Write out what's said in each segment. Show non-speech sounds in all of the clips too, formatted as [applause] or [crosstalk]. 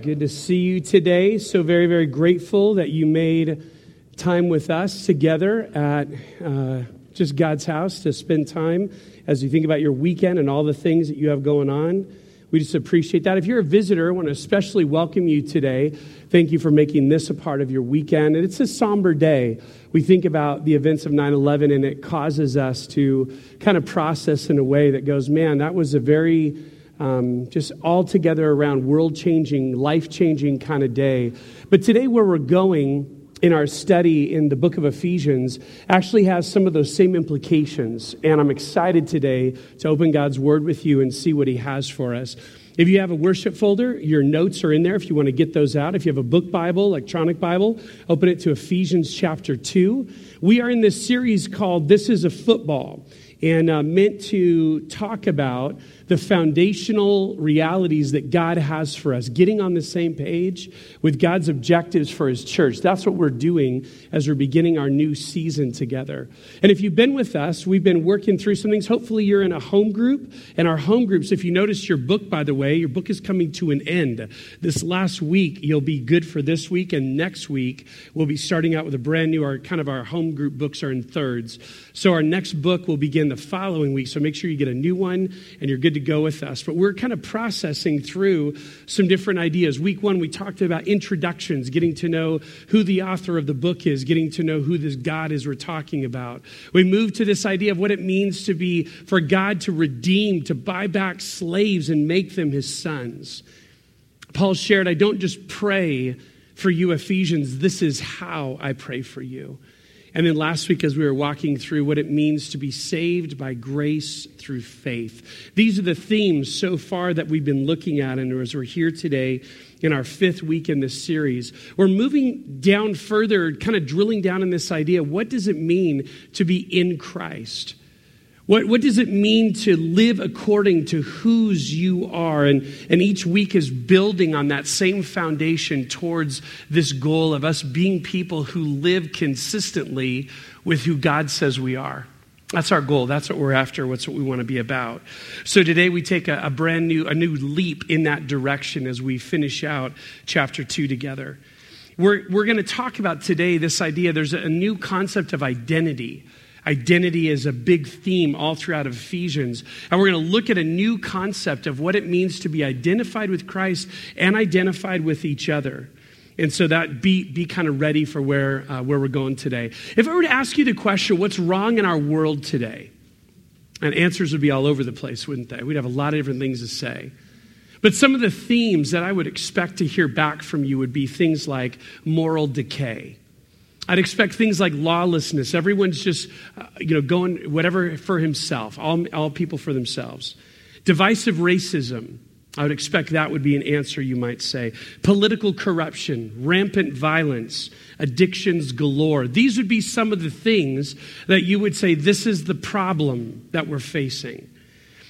Good to see you today. So, very, very grateful that you made time with us together at uh, just God's house to spend time as you think about your weekend and all the things that you have going on. We just appreciate that. If you're a visitor, I want to especially welcome you today. Thank you for making this a part of your weekend. And it's a somber day. We think about the events of 9 11, and it causes us to kind of process in a way that goes, man, that was a very um, just all together around world changing, life changing kind of day. But today, where we're going in our study in the book of Ephesians actually has some of those same implications. And I'm excited today to open God's word with you and see what he has for us. If you have a worship folder, your notes are in there if you want to get those out. If you have a book Bible, electronic Bible, open it to Ephesians chapter 2. We are in this series called This is a Football and uh, meant to talk about the foundational realities that God has for us, getting on the same page with God's objectives for His church. That's what we're doing as we're beginning our new season together. And if you've been with us, we've been working through some things. Hopefully, you're in a home group. And our home groups, if you notice your book, by the way, your book is coming to an end. This last week, you'll be good for this week, and next week, we'll be starting out with a brand new, our kind of our home group books are in thirds. So our next book will begin the following week. So make sure you get a new one and you're good to go with us. But we're kind of processing through some different ideas. Week one, we talked about introductions, getting to know who the author of the book is, getting to know who this God is we're talking about. We moved to this idea of what it means to be for God to redeem, to buy back slaves and make them his sons. Paul shared, I don't just pray for you, Ephesians, this is how I pray for you. And then last week, as we were walking through what it means to be saved by grace through faith, these are the themes so far that we've been looking at. And as we're here today in our fifth week in this series, we're moving down further, kind of drilling down in this idea what does it mean to be in Christ? What, what does it mean to live according to whose you are? And, and each week is building on that same foundation towards this goal of us being people who live consistently with who God says we are. That's our goal. That's what we're after. What's what we want to be about. So today we take a, a brand new, a new leap in that direction as we finish out chapter two together. We're, we're going to talk about today this idea. There's a new concept of identity Identity is a big theme all throughout Ephesians. And we're going to look at a new concept of what it means to be identified with Christ and identified with each other. And so that be, be kind of ready for where, uh, where we're going today. If I were to ask you the question, what's wrong in our world today? And answers would be all over the place, wouldn't they? We'd have a lot of different things to say. But some of the themes that I would expect to hear back from you would be things like moral decay I'd expect things like lawlessness. Everyone's just, uh, you know, going whatever for himself, all, all people for themselves. Divisive racism. I would expect that would be an answer, you might say. Political corruption, rampant violence, addictions galore. These would be some of the things that you would say this is the problem that we're facing.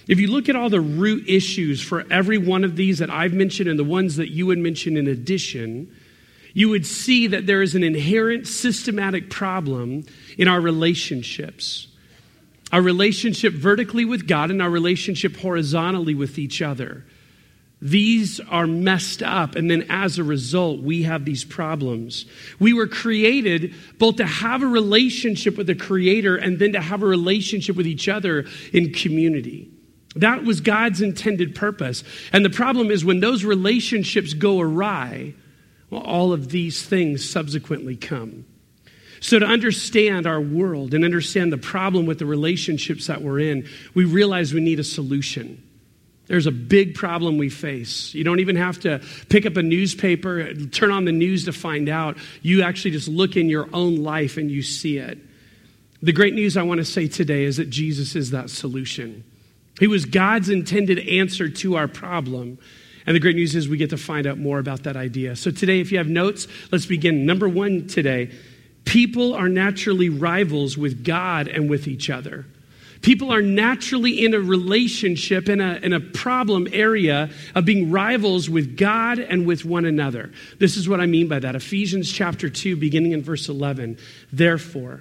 If you look at all the root issues for every one of these that I've mentioned and the ones that you would mention in addition, you would see that there is an inherent systematic problem in our relationships. Our relationship vertically with God and our relationship horizontally with each other. These are messed up, and then as a result, we have these problems. We were created both to have a relationship with the Creator and then to have a relationship with each other in community. That was God's intended purpose. And the problem is when those relationships go awry, well, all of these things subsequently come. So, to understand our world and understand the problem with the relationships that we're in, we realize we need a solution. There's a big problem we face. You don't even have to pick up a newspaper, turn on the news to find out. You actually just look in your own life and you see it. The great news I want to say today is that Jesus is that solution. He was God's intended answer to our problem. And the great news is we get to find out more about that idea. So today, if you have notes, let's begin. Number one today people are naturally rivals with God and with each other. People are naturally in a relationship, in a, in a problem area of being rivals with God and with one another. This is what I mean by that. Ephesians chapter 2, beginning in verse 11. Therefore,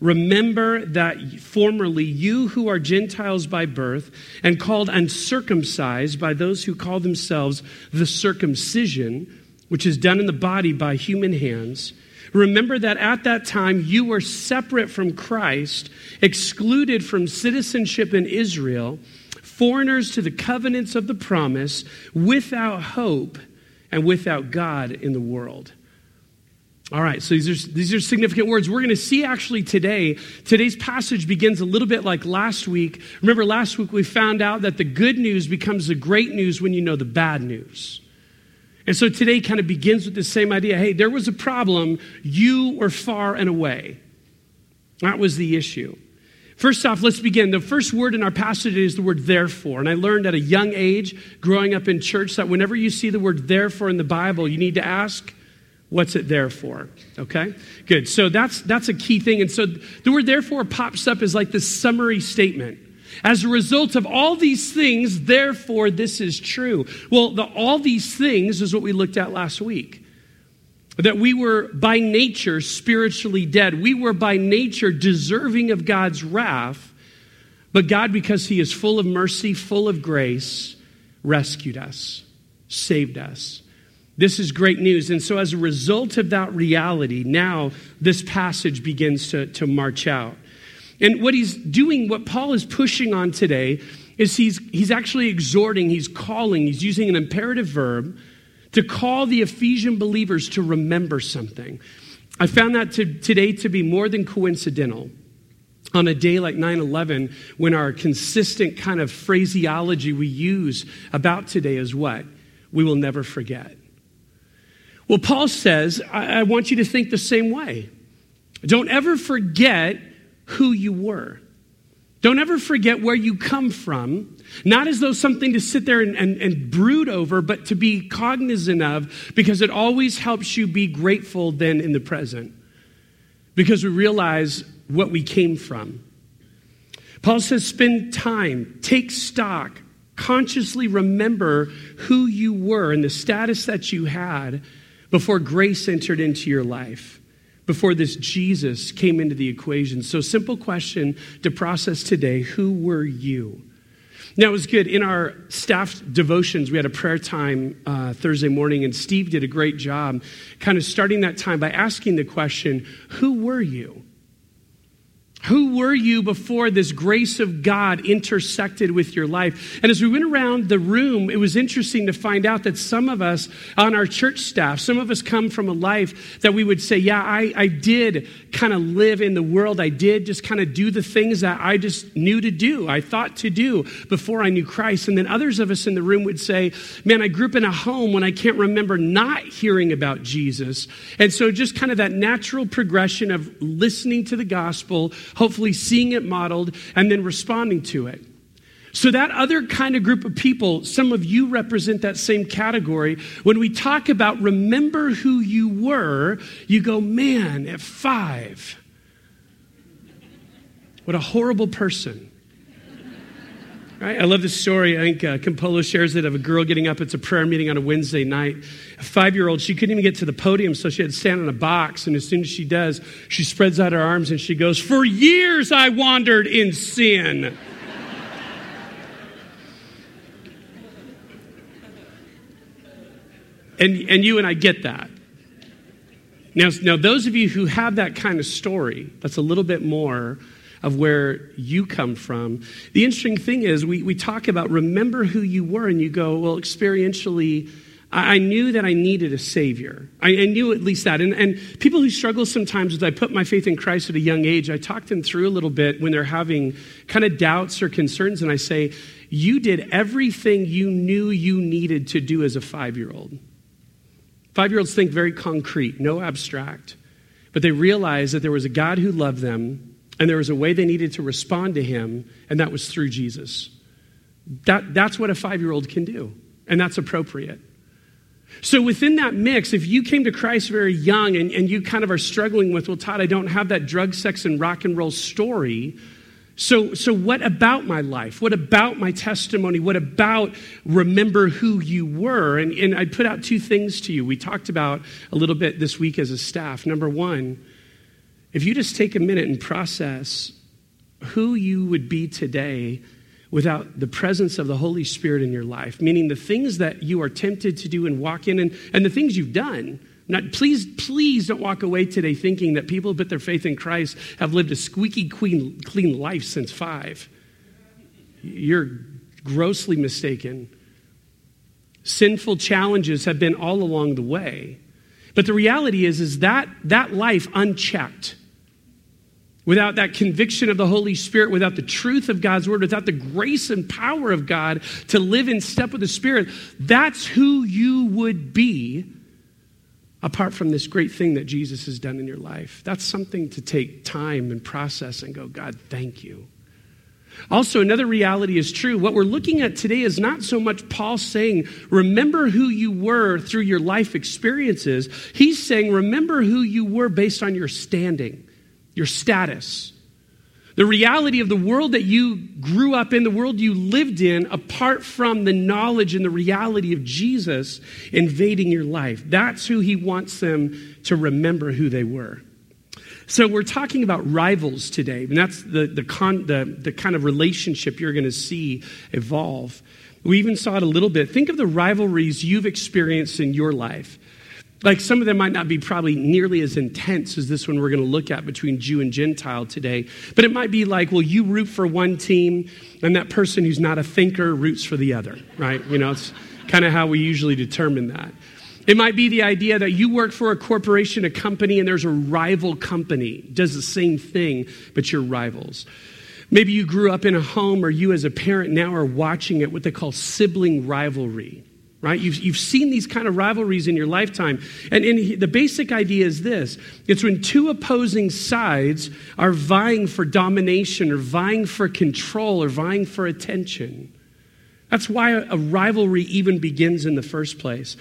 Remember that formerly you who are Gentiles by birth and called uncircumcised by those who call themselves the circumcision, which is done in the body by human hands, remember that at that time you were separate from Christ, excluded from citizenship in Israel, foreigners to the covenants of the promise, without hope and without God in the world. All right, so these are, these are significant words. We're going to see actually today, today's passage begins a little bit like last week. Remember, last week we found out that the good news becomes the great news when you know the bad news. And so today kind of begins with the same idea hey, there was a problem, you were far and away. That was the issue. First off, let's begin. The first word in our passage is the word therefore. And I learned at a young age, growing up in church, that whenever you see the word therefore in the Bible, you need to ask, What's it there for? Okay? Good. So that's that's a key thing. And so the word therefore pops up as like this summary statement. As a result of all these things, therefore this is true. Well, the all these things is what we looked at last week. That we were by nature spiritually dead. We were by nature deserving of God's wrath. But God, because He is full of mercy, full of grace, rescued us, saved us. This is great news. And so, as a result of that reality, now this passage begins to, to march out. And what he's doing, what Paul is pushing on today, is he's, he's actually exhorting, he's calling, he's using an imperative verb to call the Ephesian believers to remember something. I found that to, today to be more than coincidental. On a day like 9 11, when our consistent kind of phraseology we use about today is what? We will never forget. Well, Paul says, I, I want you to think the same way. Don't ever forget who you were. Don't ever forget where you come from, not as though something to sit there and, and, and, brood over, but to be cognizant of, because it always helps you be grateful then in the present, because we realize what we came from. Paul says, spend time, take stock, consciously remember who you were and the status that you had before grace entered into your life, before this Jesus came into the equation. So, simple question to process today who were you? Now, it was good. In our staff devotions, we had a prayer time uh, Thursday morning, and Steve did a great job kind of starting that time by asking the question Who were you? Who were you before this grace of God intersected with your life? And as we went around the room, it was interesting to find out that some of us on our church staff, some of us come from a life that we would say, Yeah, I, I did kind of live in the world. I did just kind of do the things that I just knew to do, I thought to do before I knew Christ. And then others of us in the room would say, Man, I grew up in a home when I can't remember not hearing about Jesus. And so just kind of that natural progression of listening to the gospel hopefully seeing it modeled and then responding to it. So, that other kind of group of people, some of you represent that same category. When we talk about remember who you were, you go, man, at five, what a horrible person. Right? I love this story. I think uh, Campolo shares it of a girl getting up. It's a prayer meeting on a Wednesday night. A five year old, she couldn't even get to the podium, so she had to stand on a box. And as soon as she does, she spreads out her arms and she goes, For years I wandered in sin. [laughs] and, and you and I get that. Now, now, those of you who have that kind of story, that's a little bit more of where you come from. The interesting thing is, we, we talk about remember who you were, and you go, well, experientially, I, knew that I needed a Savior. I, I knew at least that. And, and people who struggle sometimes with, I put my faith in Christ at a young age, I talk them through a little bit when they're having kind of doubts or concerns, and I say, you did everything you knew you needed to do as a five year old. Five year olds think very concrete, no abstract. But they realize that there was a God who loved them and there was a way they needed to respond to him, and that was through Jesus. That, that's what a five year old can do, and that's appropriate. So, within that mix, if you came to Christ very young and, and you kind of are struggling with, well, Todd, I don't have that drug, sex, and rock and roll story. So, so what about my life? What about my testimony? What about remember who you were? And, and I put out two things to you. We talked about a little bit this week as a staff. Number one, if you just take a minute and process who you would be today without the presence of the Holy Spirit in your life, meaning the things that you are tempted to do and walk in and, and the things you've done. Not, please, please don't walk away today thinking that people who put their faith in Christ have lived a squeaky clean, clean life since five. You're grossly mistaken. Sinful challenges have been all along the way. But the reality is, is that that life unchecked, without that conviction of the Holy Spirit, without the truth of God's word, without the grace and power of God to live in step with the Spirit, that's who you would be apart from this great thing that Jesus has done in your life. That's something to take time and process and go, God, thank you. Also, another reality is true. What we're looking at today is not so much Paul saying, remember who you were through your life experiences. He's saying, remember who you were based on your standing, your status. The reality of the world that you grew up in, the world you lived in, apart from the knowledge and the reality of Jesus invading your life. That's who he wants them to remember who they were. So we're talking about rivals today, and that's the, the, con, the, the kind of relationship you're going to see evolve. We even saw it a little bit. Think of the rivalries you've experienced in your life. Like some of them might not be probably nearly as intense as this one we're going to look at between Jew and Gentile today, but it might be like, well, you root for one team, and that person who's not a thinker roots for the other, right? You know, it's kind of how we usually determine that. It might be the idea that you work for a corporation, a company, and there's a rival company, does the same thing, but you're rivals. Maybe you grew up in a home, or you as a parent now are watching it, what they call sibling rivalry, right? You've, you've seen these kind of rivalries in your lifetime. And, and the basic idea is this it's when two opposing sides are vying for domination, or vying for control, or vying for attention. That's why a rivalry even begins in the first place.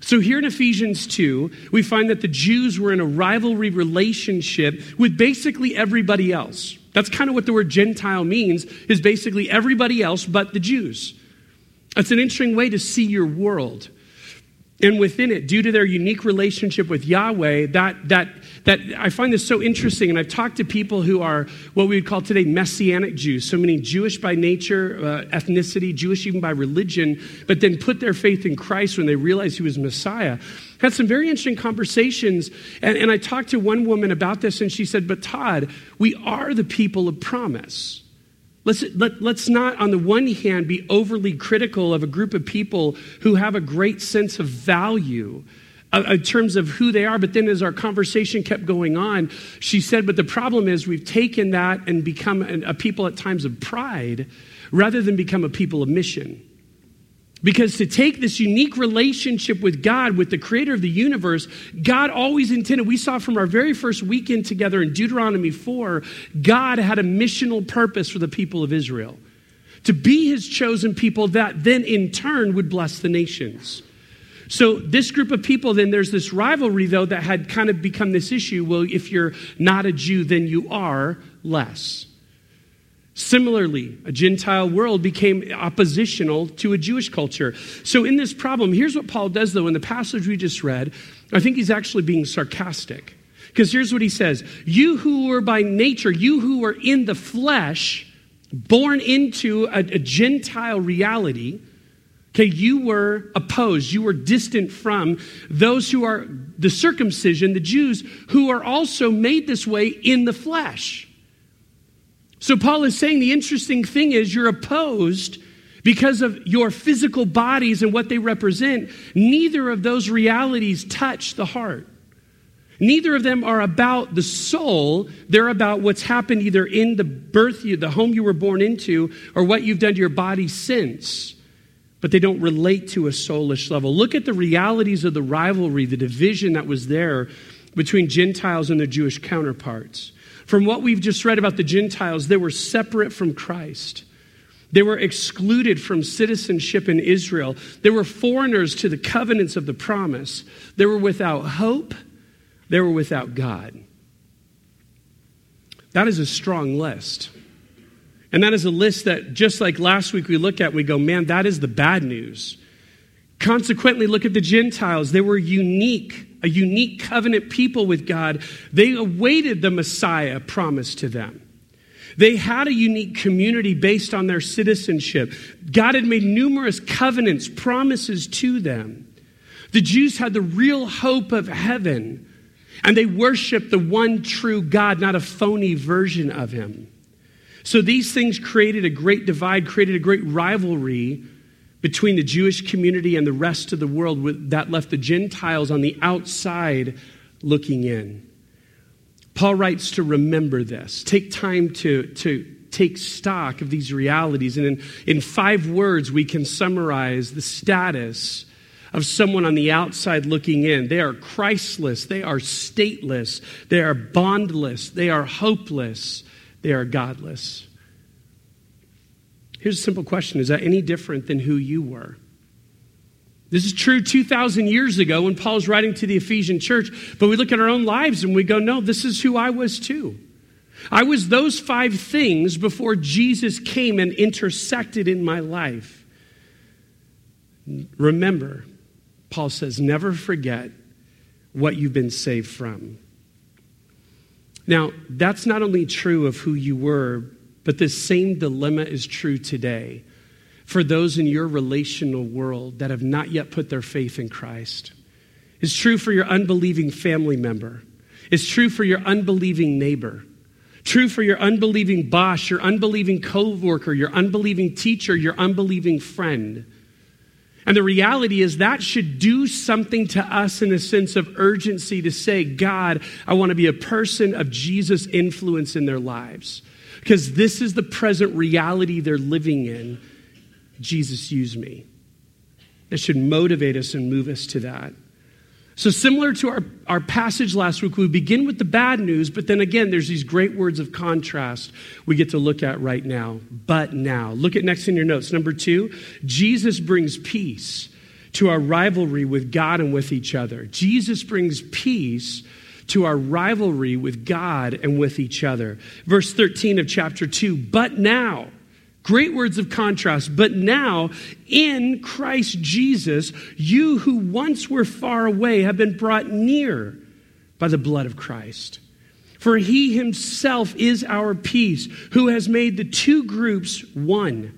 So, here in Ephesians 2, we find that the Jews were in a rivalry relationship with basically everybody else. That's kind of what the word Gentile means, is basically everybody else but the Jews. That's an interesting way to see your world. And within it, due to their unique relationship with Yahweh, that, that, that I find this so interesting. And I've talked to people who are what we would call today Messianic Jews, so many Jewish by nature, uh, ethnicity, Jewish even by religion, but then put their faith in Christ when they realized he was Messiah. Had some very interesting conversations. And, and I talked to one woman about this, and she said, But Todd, we are the people of promise. Let's, let, let's not, on the one hand, be overly critical of a group of people who have a great sense of value uh, in terms of who they are. But then, as our conversation kept going on, she said, But the problem is, we've taken that and become a people at times of pride rather than become a people of mission. Because to take this unique relationship with God, with the creator of the universe, God always intended, we saw from our very first weekend together in Deuteronomy 4, God had a missional purpose for the people of Israel. To be his chosen people that then in turn would bless the nations. So, this group of people, then there's this rivalry, though, that had kind of become this issue. Well, if you're not a Jew, then you are less. Similarly, a Gentile world became oppositional to a Jewish culture. So, in this problem, here's what Paul does, though, in the passage we just read. I think he's actually being sarcastic. Because here's what he says You who were by nature, you who were in the flesh, born into a, a Gentile reality, okay, you were opposed, you were distant from those who are the circumcision, the Jews, who are also made this way in the flesh. So, Paul is saying the interesting thing is you're opposed because of your physical bodies and what they represent. Neither of those realities touch the heart. Neither of them are about the soul. They're about what's happened either in the birth, you, the home you were born into, or what you've done to your body since. But they don't relate to a soulish level. Look at the realities of the rivalry, the division that was there between Gentiles and their Jewish counterparts. From what we've just read about the Gentiles, they were separate from Christ. They were excluded from citizenship in Israel. They were foreigners to the covenants of the promise. They were without hope. They were without God. That is a strong list. And that is a list that, just like last week we look at, we go, man, that is the bad news. Consequently, look at the Gentiles. They were unique, a unique covenant people with God. They awaited the Messiah promised to them. They had a unique community based on their citizenship. God had made numerous covenants, promises to them. The Jews had the real hope of heaven, and they worshiped the one true God, not a phony version of him. So these things created a great divide, created a great rivalry between the Jewish community and the rest of the world that left the Gentiles on the outside looking in. Paul writes to remember this. Take time to, to take stock of these realities. And in, in five words, we can summarize the status of someone on the outside looking in. They are Christless, they are stateless, they are bondless, they are hopeless, they are godless. Here's a simple question Is that any different than who you were? This is true 2,000 years ago when Paul's writing to the Ephesian church, but we look at our own lives and we go, no, this is who I was too. I was those five things before Jesus came and intersected in my life. Remember, Paul says, never forget what you've been saved from. Now, that's not only true of who you were, but this same dilemma is true today for those in your relational world that have not yet put their faith in Christ. It's true for your unbelieving family member. It's true for your unbelieving neighbor. True for your unbelieving boss, your unbelieving coworker, your unbelieving teacher, your unbelieving friend. And the reality is that should do something to us in a sense of urgency to say, God, I want to be a person of Jesus' influence in their lives. Because this is the present reality they're living in. Jesus used me. It should motivate us and move us to that. So, similar to our, our passage last week, we begin with the bad news, but then again, there's these great words of contrast we get to look at right now. But now. Look at next in your notes. Number two, Jesus brings peace to our rivalry with God and with each other. Jesus brings peace to our rivalry with God and with each other. Verse 13 of chapter 2 But now, Great words of contrast. But now, in Christ Jesus, you who once were far away have been brought near by the blood of Christ. For he himself is our peace, who has made the two groups one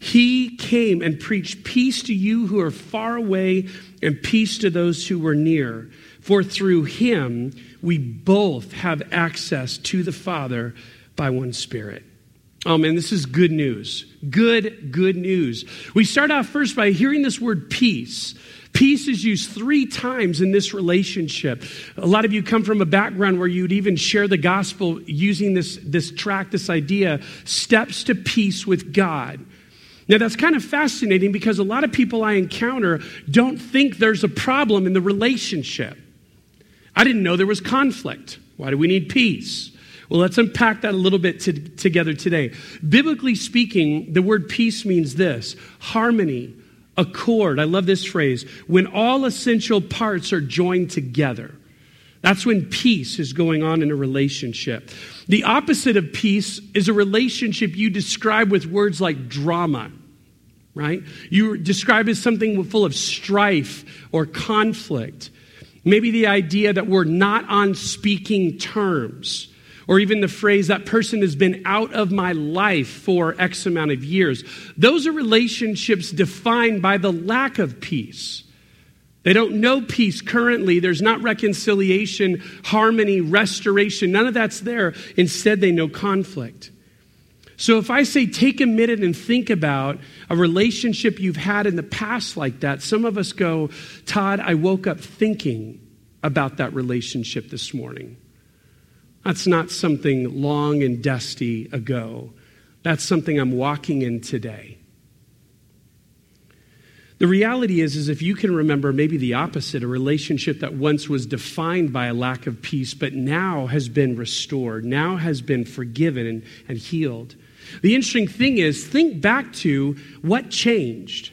He came and preached peace to you who are far away and peace to those who were near. For through him we both have access to the Father by one Spirit. Oh man, this is good news. Good, good news. We start off first by hearing this word peace. Peace is used three times in this relationship. A lot of you come from a background where you'd even share the gospel using this, this track, this idea, steps to peace with God. Now, that's kind of fascinating because a lot of people I encounter don't think there's a problem in the relationship. I didn't know there was conflict. Why do we need peace? Well, let's unpack that a little bit to, together today. Biblically speaking, the word peace means this harmony, accord. I love this phrase when all essential parts are joined together. That's when peace is going on in a relationship. The opposite of peace is a relationship you describe with words like drama, right? You describe as something full of strife or conflict. Maybe the idea that we're not on speaking terms or even the phrase, that person has been out of my life for X amount of years. Those are relationships defined by the lack of peace. They don't know peace currently. There's not reconciliation, harmony, restoration. None of that's there. Instead, they know conflict. So if I say take a minute and think about a relationship you've had in the past like that, some of us go, Todd, I woke up thinking about that relationship this morning. That's not something long and dusty ago. That's something I'm walking in today. The reality is, is if you can remember maybe the opposite, a relationship that once was defined by a lack of peace, but now has been restored, now has been forgiven and, and healed. The interesting thing is, think back to what changed.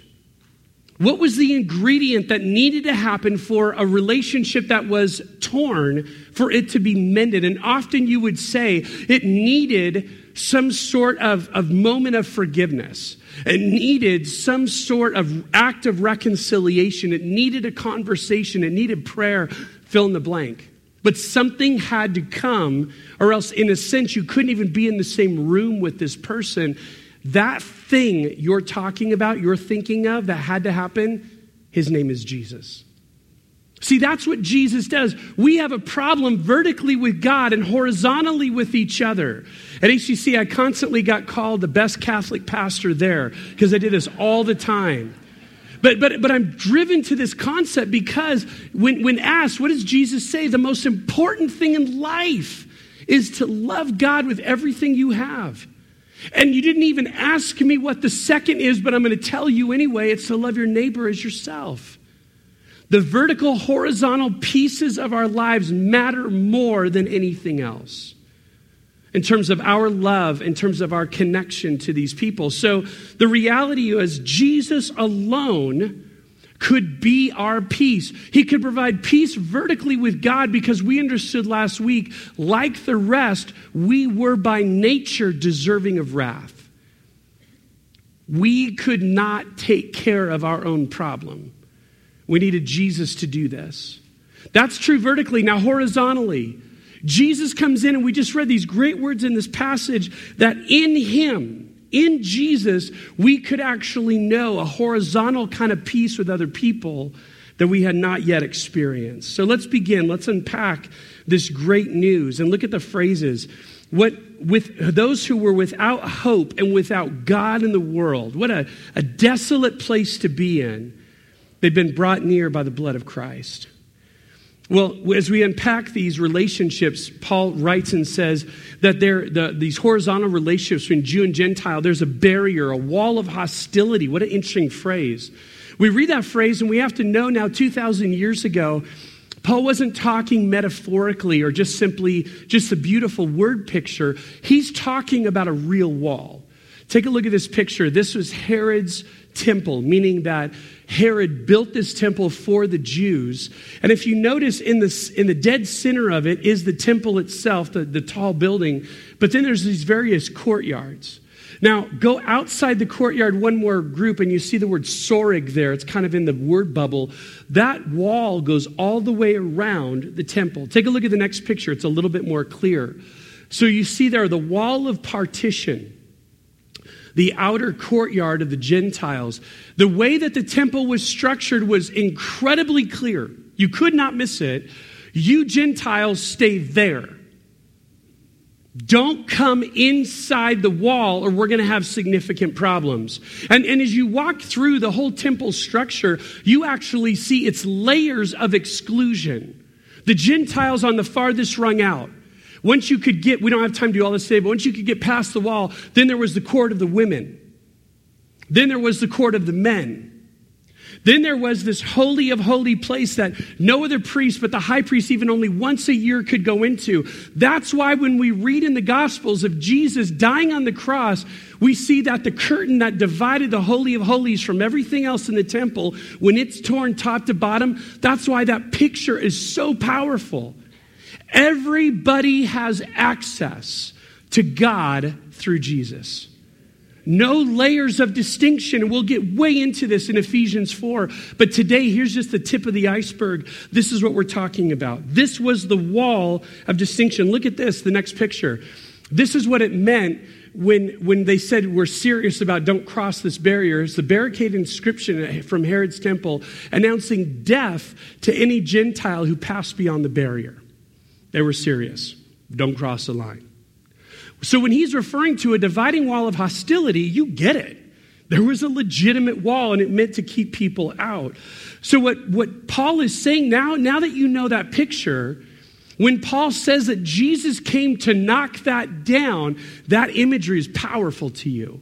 What was the ingredient that needed to happen for a relationship that was torn for it to be mended? And often you would say it needed some sort of, of moment of forgiveness. It needed some sort of act of reconciliation. It needed a conversation. It needed prayer, fill in the blank. But something had to come, or else, in a sense, you couldn't even be in the same room with this person that thing you're talking about, you're thinking of, that had to happen, his name is Jesus. See, that's what Jesus does. We have a problem vertically with God and horizontally with each other. At HCC, I constantly got called the best Catholic pastor there because I did this all the time. But, but, but I'm driven to this concept because when, when asked, what does Jesus say? The most important thing in life is to love God with everything you have. And you didn't even ask me what the second is, but I'm going to tell you anyway. It's to love your neighbor as yourself. The vertical, horizontal pieces of our lives matter more than anything else in terms of our love, in terms of our connection to these people. So the reality is, Jesus alone could be our peace. He could provide peace vertically with God because we understood last week, like the rest, we were by nature deserving of wrath. We could not take care of our own problem. We needed Jesus to do this. That's true vertically. Now, horizontally, Jesus comes in, and we just read these great words in this passage that in Him, in Jesus, we could actually know a horizontal kind of peace with other people that we had not yet experienced. So let's begin. Let's unpack this great news and look at the phrases. What with those who were without hope and without God in the world, what a, a desolate place to be in. They've been brought near by the blood of Christ. Well, as we unpack these relationships, Paul writes and says that there, the, these horizontal relationships between Jew and Gentile, there's a barrier, a wall of hostility. What an interesting phrase. We read that phrase and we have to know now, 2,000 years ago, Paul wasn't talking metaphorically or just simply just a beautiful word picture. He's talking about a real wall. Take a look at this picture. This was Herod's temple, meaning that Herod built this temple for the Jews. And if you notice in the, in the dead center of it is the temple itself, the, the tall building, but then there's these various courtyards. Now, go outside the courtyard one more group and you see the word soreg there. It's kind of in the word bubble. That wall goes all the way around the temple. Take a look at the next picture, it's a little bit more clear. So you see there the wall of partition the outer courtyard of the Gentiles. The way that the temple was structured was incredibly clear. You could not miss it. You Gentiles stay there. Don't come inside the wall or we're going to have significant problems. And, and as you walk through the whole temple structure, you actually see its layers of exclusion. The Gentiles on the farthest rung out. Once you could get, we don't have time to do all this today, but once you could get past the wall, then there was the court of the women. Then there was the court of the men. Then there was this holy of holy place that no other priest but the high priest even only once a year could go into. That's why when we read in the gospels of Jesus dying on the cross, we see that the curtain that divided the holy of holies from everything else in the temple, when it's torn top to bottom, that's why that picture is so powerful. Everybody has access to God through Jesus. No layers of distinction. We'll get way into this in Ephesians 4. But today, here's just the tip of the iceberg. This is what we're talking about. This was the wall of distinction. Look at this, the next picture. This is what it meant when, when they said we're serious about don't cross this barrier. It's the barricade inscription from Herod's temple announcing death to any Gentile who passed beyond the barrier. They were serious. Don't cross the line. So when he's referring to a dividing wall of hostility, you get it. There was a legitimate wall and it meant to keep people out. So what, what Paul is saying now, now that you know that picture, when Paul says that Jesus came to knock that down, that imagery is powerful to you.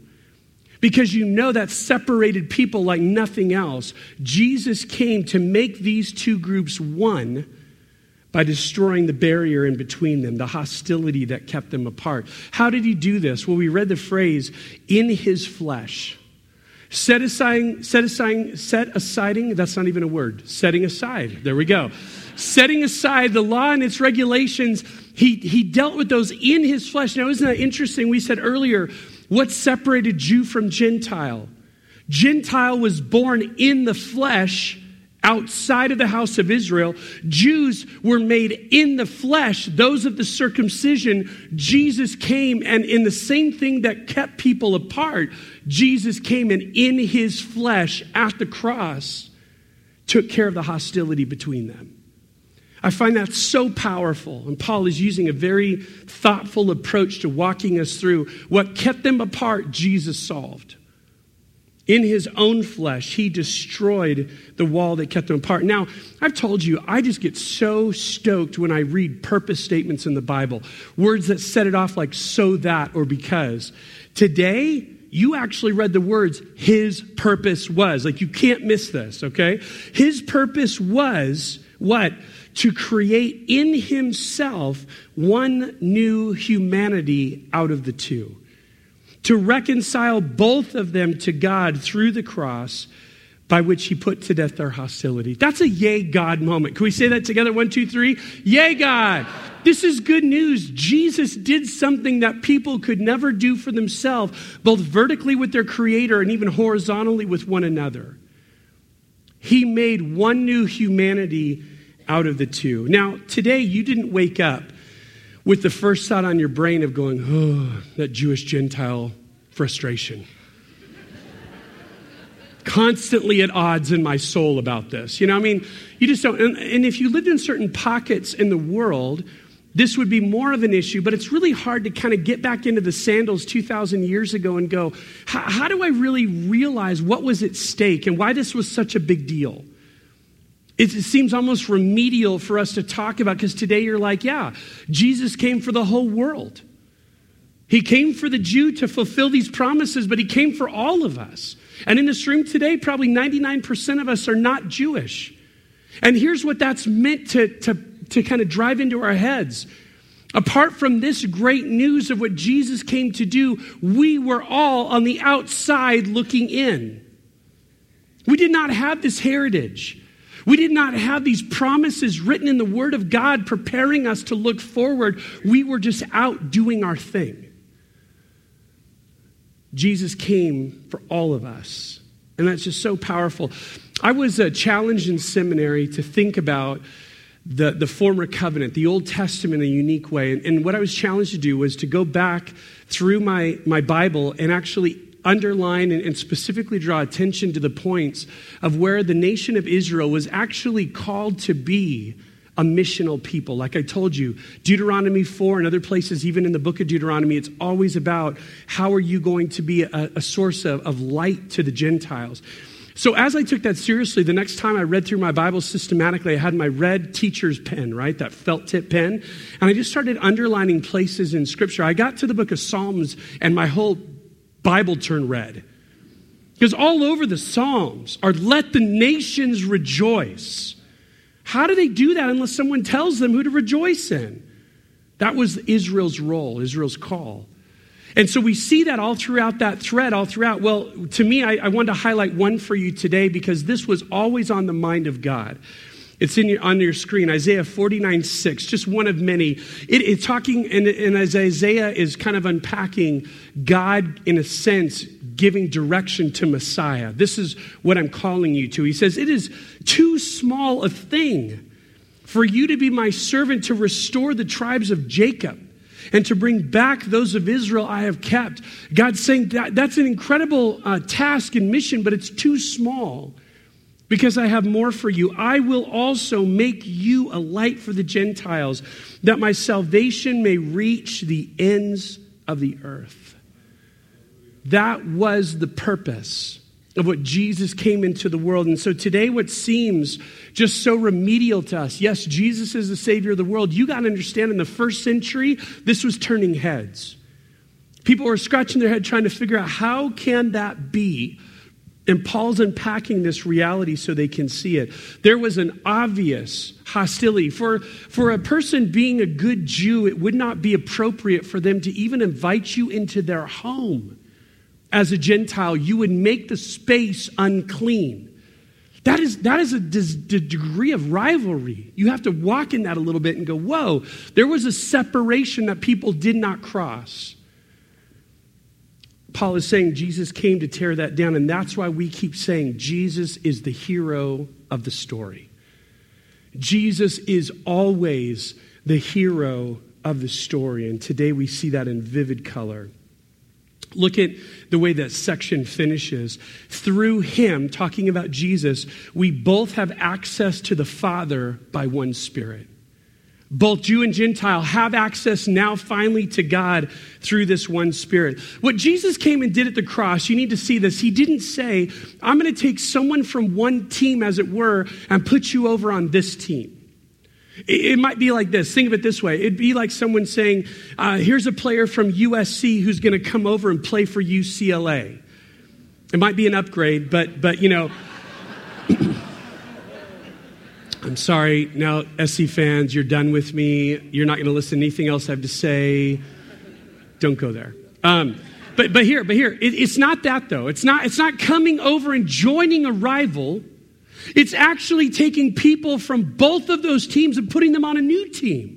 because you know that separated people like nothing else. Jesus came to make these two groups one by destroying the barrier in between them, the hostility that kept them apart. How did he do this? Well, we read the phrase, in his flesh. Set aside, set aside, set asiding, that's not even a word. Setting aside. There we go. Setting aside the law and its regulations, he, he dealt with those in his flesh. Now, isn't that interesting? We said earlier, what separated Jew from Gentile? Gentile was born in the flesh outside of the house of Israel. Jews were made in the flesh, those of the circumcision. Jesus came, and in the same thing that kept people apart, Jesus came and in his flesh at the cross took care of the hostility between them. I find that so powerful. And Paul is using a very thoughtful approach to walking us through what kept them apart, Jesus solved. In his own flesh, he destroyed the wall that kept them apart. Now, I've told you, I just get so stoked when I read purpose statements in the Bible, words that set it off like so that or because. Today, you actually read the words, his purpose was. Like, you can't miss this, okay? His purpose was what? to create in himself one new humanity out of the two, to reconcile both of them to God through the cross by which he put to death their hostility. That's a yay God moment. Can we say that together? One, two, three. Yay God. This is good news. Jesus did something that people could never do for themselves, both vertically with their creator and even horizontally with one another. He made one new humanity out of the two. Now, today you didn't wake up with the first thought on your brain of going, oh, that Jewish Gentile frustration. Constantly at odds in my soul about this. You know, I mean, you just don't. And, and if you lived in certain pockets in the world, this would be more of an issue, but it's really hard to kind of get back into the sandals 2,000 years ago and go, how do I really realize what was at stake and why this was such a big deal? It seems almost remedial for us to talk about because today you're like, yeah, Jesus came for the whole world. He came for the Jew to fulfill these promises, but he came for all of us. And in this room today, probably 99% of us are not Jewish. And here's what that's meant to, to, to kind of drive into our heads. Apart from this great news of what Jesus came to do, we were all on the outside looking in. We did not have this heritage. We did not have these promises written in the Word of God preparing us to look forward. We were just out doing our thing. Jesus came for all of us. And that's just so powerful. I was uh, challenged in seminary to think about the, the former covenant, the Old Testament in a unique way. And, and what I was challenged to do was to go back through my, my Bible and actually underline and, and, specifically draw attention to the points of where the nation of Israel was actually called to be a missional people. Like I told you, Deuteronomy 4 and other places, even in the book of Deuteronomy, it's always about how are you going to be a, a source of, of light to the Gentiles. So, as I took that seriously, the next time I read through my Bible systematically, I had my red teacher's pen, right? That felt tip pen. And I just started underlining places in Scripture. I got to the book of Psalms, and my whole Bible turn red. Because all over the Psalms are let the nations rejoice. How do they do that unless someone tells them who to rejoice in? That was Israel's role, Israel's call. And so we see that all throughout that thread, all throughout. Well, to me, I, I wanted to highlight one for you today because this was always on the mind of God. It's in your, on your screen, Isaiah 49 6, just one of many. It, it's talking, and, and as Isaiah is kind of unpacking God, in a sense, giving direction to Messiah. This is what I'm calling you to. He says, It is too small a thing for you to be my servant to restore the tribes of Jacob and to bring back those of Israel I have kept. God's saying that, that's an incredible uh, task and mission, but it's too small because I have more for you. I will also make you a light for the Gentiles, that my salvation may reach the ends of the earth. That was the purpose of what Jesus came into the world. And so today, what seems just so remedial to us yes, Jesus is the Savior of the world. You got to understand, in the first century, this was turning heads. People were scratching their head trying to figure out how can that be? And Paul's unpacking this reality so they can see it. There was an obvious hostility. For, for a person being a good Jew, it would not be appropriate for them to even invite you into their home. As a Gentile, you would make the space unclean. That is, that is a degree of rivalry. You have to walk in that a little bit and go, whoa, there was a separation that people did not cross. Paul is saying Jesus came to tear that down, and that's why we keep saying Jesus is the hero of the story. Jesus is always the hero of the story, and today we see that in vivid color. Look at the way that section finishes. Through him, talking about Jesus, we both have access to the Father by one Spirit. Both Jew and Gentile have access now finally to God through this one Spirit. What Jesus came and did at the cross, you need to see this. He didn't say, I'm going to take someone from one team, as it were, and put you over on this team. It, might be like this. Think of it this way. It'd be like someone saying, uh, here's a player from USC who's going to come over and play for UCLA. It might be an upgrade, but, but you know, I'm sorry. Now, SC fans, you're done with me. You're not going to listen to anything else I have to say. Don't go there. Um, but, but here, but here, it, it's not that though. It's not, it's not coming over and joining a rival. It's actually taking people from both of those teams and putting them on a new team.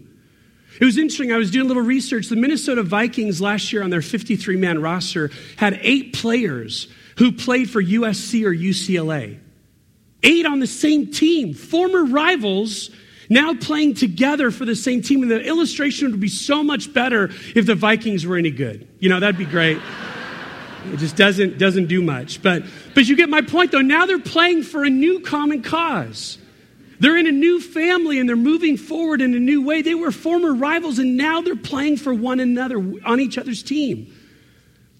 It was interesting. I was doing a little research. The Minnesota Vikings last year on their 53 man roster had eight players who played for USC or UCLA. Eight on the same team, former rivals now playing together for the same team. And the illustration would be so much better if the Vikings were any good. You know, that'd be great. It just doesn't, doesn't do much. But, but you get my point, though. Now they're playing for a new common cause. They're in a new family and they're moving forward in a new way. They were former rivals and now they're playing for one another on each other's team.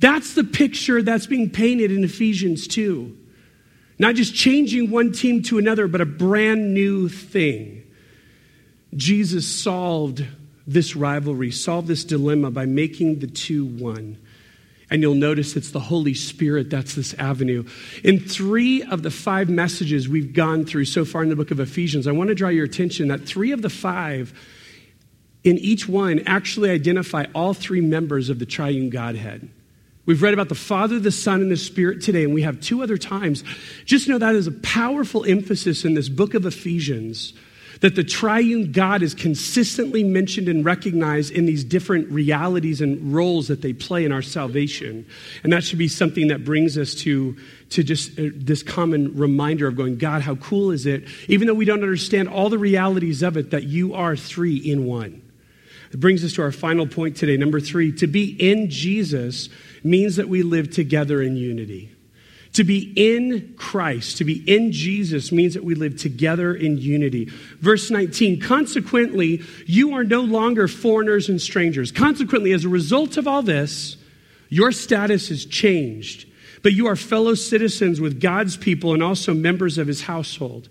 That's the picture that's being painted in Ephesians 2. Not just changing one team to another, but a brand new thing. Jesus solved this rivalry, solved this dilemma by making the two one. And you'll notice it's the Holy Spirit that's this avenue. In three of the five messages we've gone through so far in the book of Ephesians, I want to draw your attention that three of the five in each one actually identify all three members of the triune Godhead. We've read about the Father, the Son, and the Spirit today, and we have two other times. Just know that is a powerful emphasis in this book of Ephesians that the triune God is consistently mentioned and recognized in these different realities and roles that they play in our salvation. And that should be something that brings us to, to just uh, this common reminder of going, God, how cool is it, even though we don't understand all the realities of it, that you are three in one. It brings us to our final point today. Number three, to be in Jesus means that we live together in unity. To be in Christ, to be in Jesus, means that we live together in unity. Verse 19, consequently, you are no longer foreigners and strangers. Consequently, as a result of all this, your status has changed, but you are fellow citizens with God's people and also members of his household.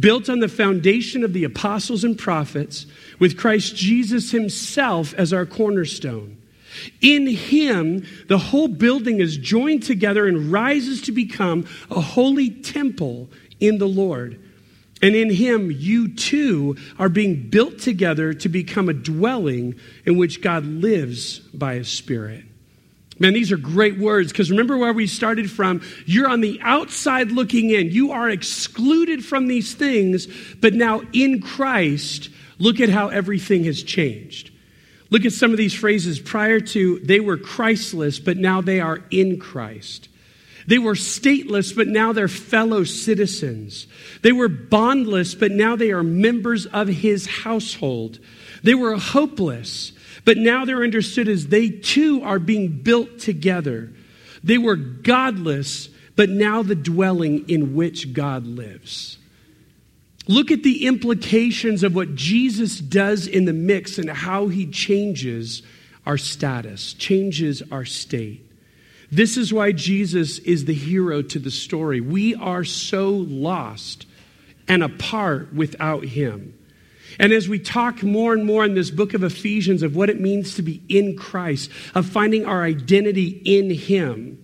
Built on the foundation of the apostles and prophets, with Christ Jesus himself as our cornerstone. In him, the whole building is joined together and rises to become a holy temple in the Lord. And in him, you too are being built together to become a dwelling in which God lives by his Spirit. Man, these are great words because remember where we started from. You're on the outside looking in. You are excluded from these things, but now in Christ, look at how everything has changed. Look at some of these phrases. Prior to, they were Christless, but now they are in Christ. They were stateless, but now they're fellow citizens. They were bondless, but now they are members of his household. They were hopeless, but now they're understood as they too are being built together. They were godless, but now the dwelling in which God lives. Look at the implications of what Jesus does in the mix and how he changes our status, changes our state. This is why Jesus is the hero to the story. We are so lost and apart without him. And as we talk more and more in this book of Ephesians of what it means to be in Christ, of finding our identity in Him,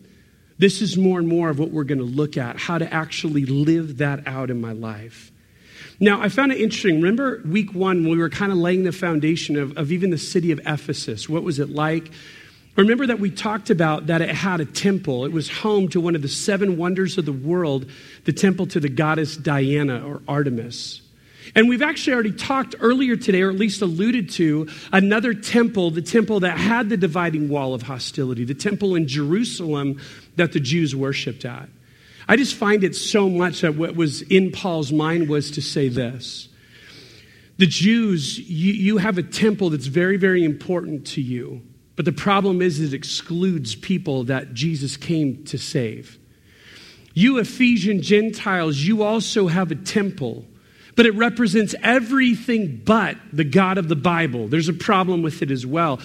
this is more and more of what we're going to look at how to actually live that out in my life. Now, I found it interesting. Remember week one, when we were kind of laying the foundation of, of even the city of Ephesus? What was it like? Remember that we talked about that it had a temple. It was home to one of the seven wonders of the world, the temple to the goddess Diana or Artemis. And we've actually already talked earlier today, or at least alluded to, another temple, the temple that had the dividing wall of hostility, the temple in Jerusalem that the Jews worshiped at. I just find it so much that what was in Paul's mind was to say this. The Jews, you, you have a temple that's very, very important to you. But the problem is, it excludes people that Jesus came to save. You Ephesian Gentiles, you also have a temple but it represents everything but the God of the Bible. There's a problem with it as well.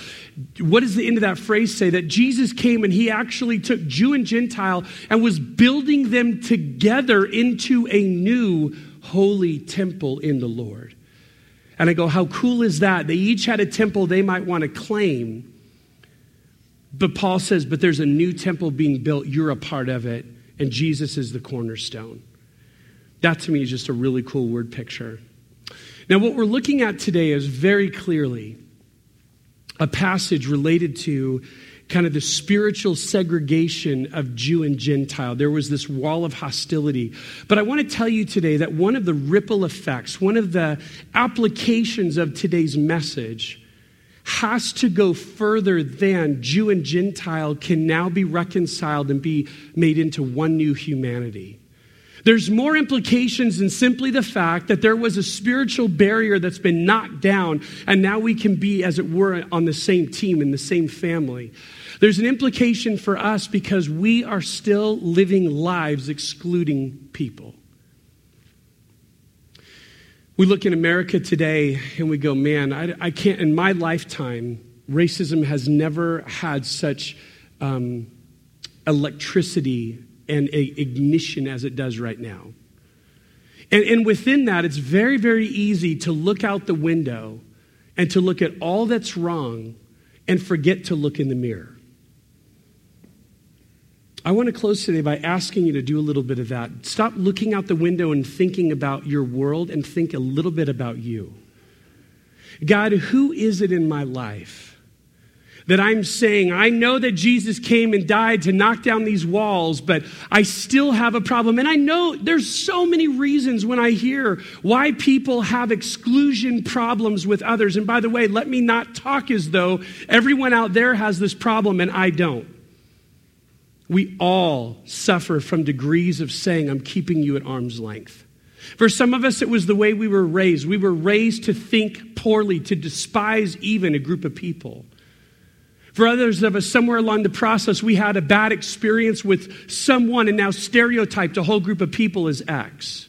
What does the end of that phrase say? That Jesus came and he actually took Jew and Gentile and was building them together into a new holy temple in the Lord. And I go, how cool is that? They each had a temple they might want to claim. But Paul says, but there's a new temple being built. You're a part of it. And Jesus is the cornerstone. That to me is just a really cool word picture. Now, what we're looking at today is very clearly a passage related to kind of the spiritual segregation of Jew and Gentile. There was this wall of hostility. But I want to tell you today that one of the ripple effects, one of the applications of today's message, has to go further than Jew and Gentile can now be reconciled and be made into one new humanity. There's more implications than simply the fact that there was a spiritual barrier that's been knocked down, and now we can be, as it were, on the same team, in the same family. There's an implication for us because we are still living lives excluding people. We look in America today and we go, man, I, I can't, in my lifetime, racism has never had such um, electricity and ignition as it does right now. And, and within that, it's very, very easy to look out the window and to look at all that's wrong and forget to look in the mirror. I want to close today by asking you to do a little bit of that. Stop looking out the window and thinking about your world and think a little bit about you. God, who is it in my life? That I'm saying, I know that Jesus came and died to knock down these walls, but I still have a problem. And I know there's so many reasons when I hear why people have exclusion problems with others. And by the way, let me not talk as though everyone out there has this problem and I don't. We all suffer from degrees of saying, I'm keeping you at arm's length. For some of us, it was the way we were raised. We were raised to think poorly, to despise even a group of people. For others of us, somewhere along the process, we had a bad experience with someone and now stereotyped a whole group of people as X.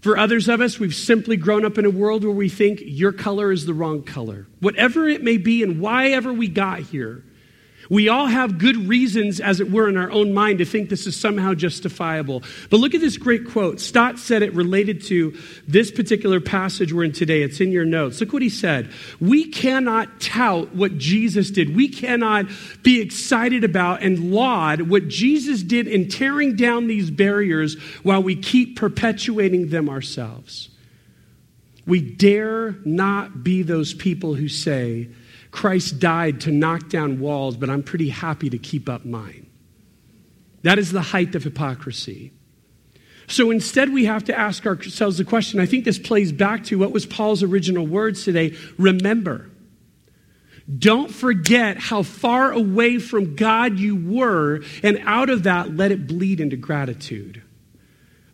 For others of us, we've simply grown up in a world where we think your color is the wrong color. Whatever it may be and why ever we got here, we all have good reasons, as it were, in our own mind to think this is somehow justifiable. But look at this great quote. Stott said it related to this particular passage we're in today. It's in your notes. Look what he said. We cannot tout what Jesus did. We cannot be excited about and laud what Jesus did in tearing down these barriers while we keep perpetuating them ourselves. We dare not be those people who say, Christ died to knock down walls, but I'm pretty happy to keep up mine. That is the height of hypocrisy. So instead, we have to ask ourselves the question. I think this plays back to what was Paul's original words today remember. Don't forget how far away from God you were, and out of that, let it bleed into gratitude.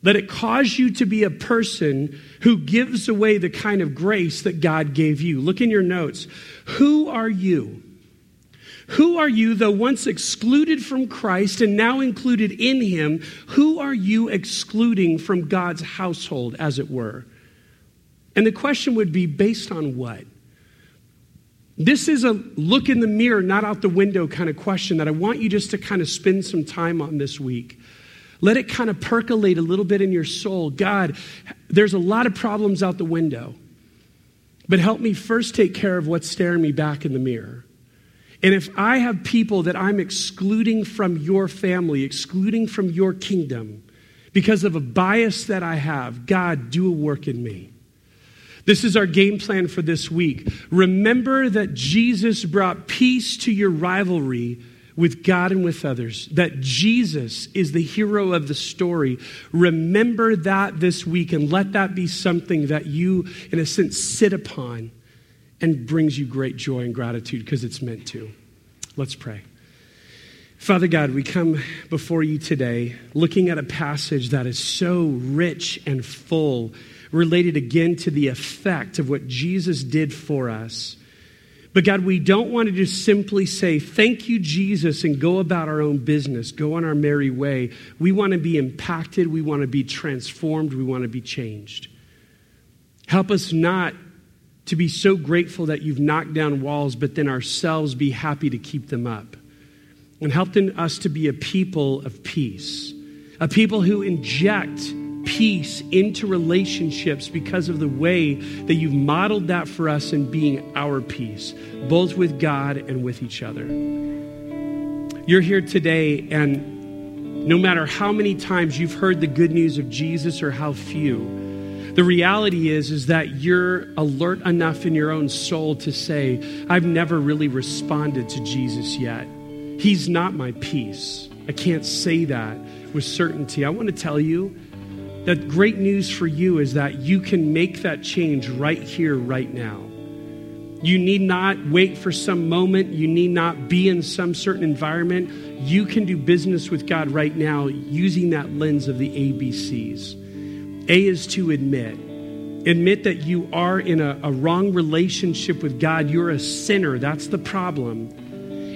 Let it cause you to be a person who gives away the kind of grace that God gave you. Look in your notes. Who are you? Who are you, though once excluded from Christ and now included in Him? Who are you excluding from God's household, as it were? And the question would be based on what? This is a look in the mirror, not out the window kind of question that I want you just to kind of spend some time on this week. Let it kind of percolate a little bit in your soul. God, there's a lot of problems out the window. But help me first take care of what's staring me back in the mirror. And if I have people that I'm excluding from your family, excluding from your kingdom, because of a bias that I have, God, do a work in me. This is our game plan for this week. Remember that Jesus brought peace to your rivalry with God and with others, that Jesus is the hero of the story. Remember that this week and let that be something that you, in a sense, sit upon and brings you great joy and gratitude because it's meant to. Let's pray. Father God, we come before you today looking at a passage that is so rich and full, related again to the effect of what Jesus did for us. But God, we don't want to just simply say, Thank you, Jesus, and go about our own business, go on our merry way. We want to be impacted. We want to be transformed. We want to be changed. Help us not to be so grateful that you've knocked down walls, but then ourselves be happy to keep them up. And help us to be a people of peace, a people who inject peace into relationships because of the way that you've modeled that for us in being our peace, both with God and with each other. You're here today, and no matter how many times you've heard the good news of Jesus or how few, the reality is is that you're alert enough in your own soul to say, I've never really responded to Jesus yet. He's not my peace. I can't say that with certainty. I want to tell you that great news for you is that you can make that change right here, right now. You need not wait for some moment. You need not be in some certain environment. You can do business with God right now using that lens of the ABCs. A is to admit. Admit that you are in a, a wrong relationship with God. You're a sinner. That's the problem.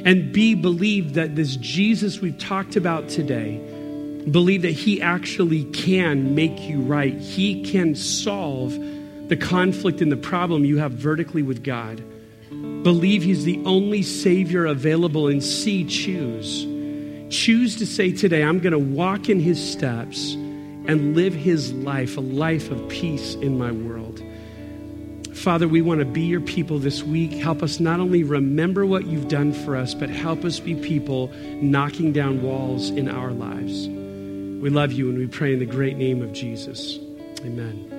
And B, believe that this Jesus we've talked about today Believe that He actually can make you right. He can solve the conflict and the problem you have vertically with God. Believe He's the only Savior available, and see, choose. Choose to say today, I'm going to walk in His steps and live His life, a life of peace in my world. Father, we want to be your people this week. Help us not only remember what you've done for us, but help us be people knocking down walls in our lives. We love you and we pray in the great name of Jesus. Amen.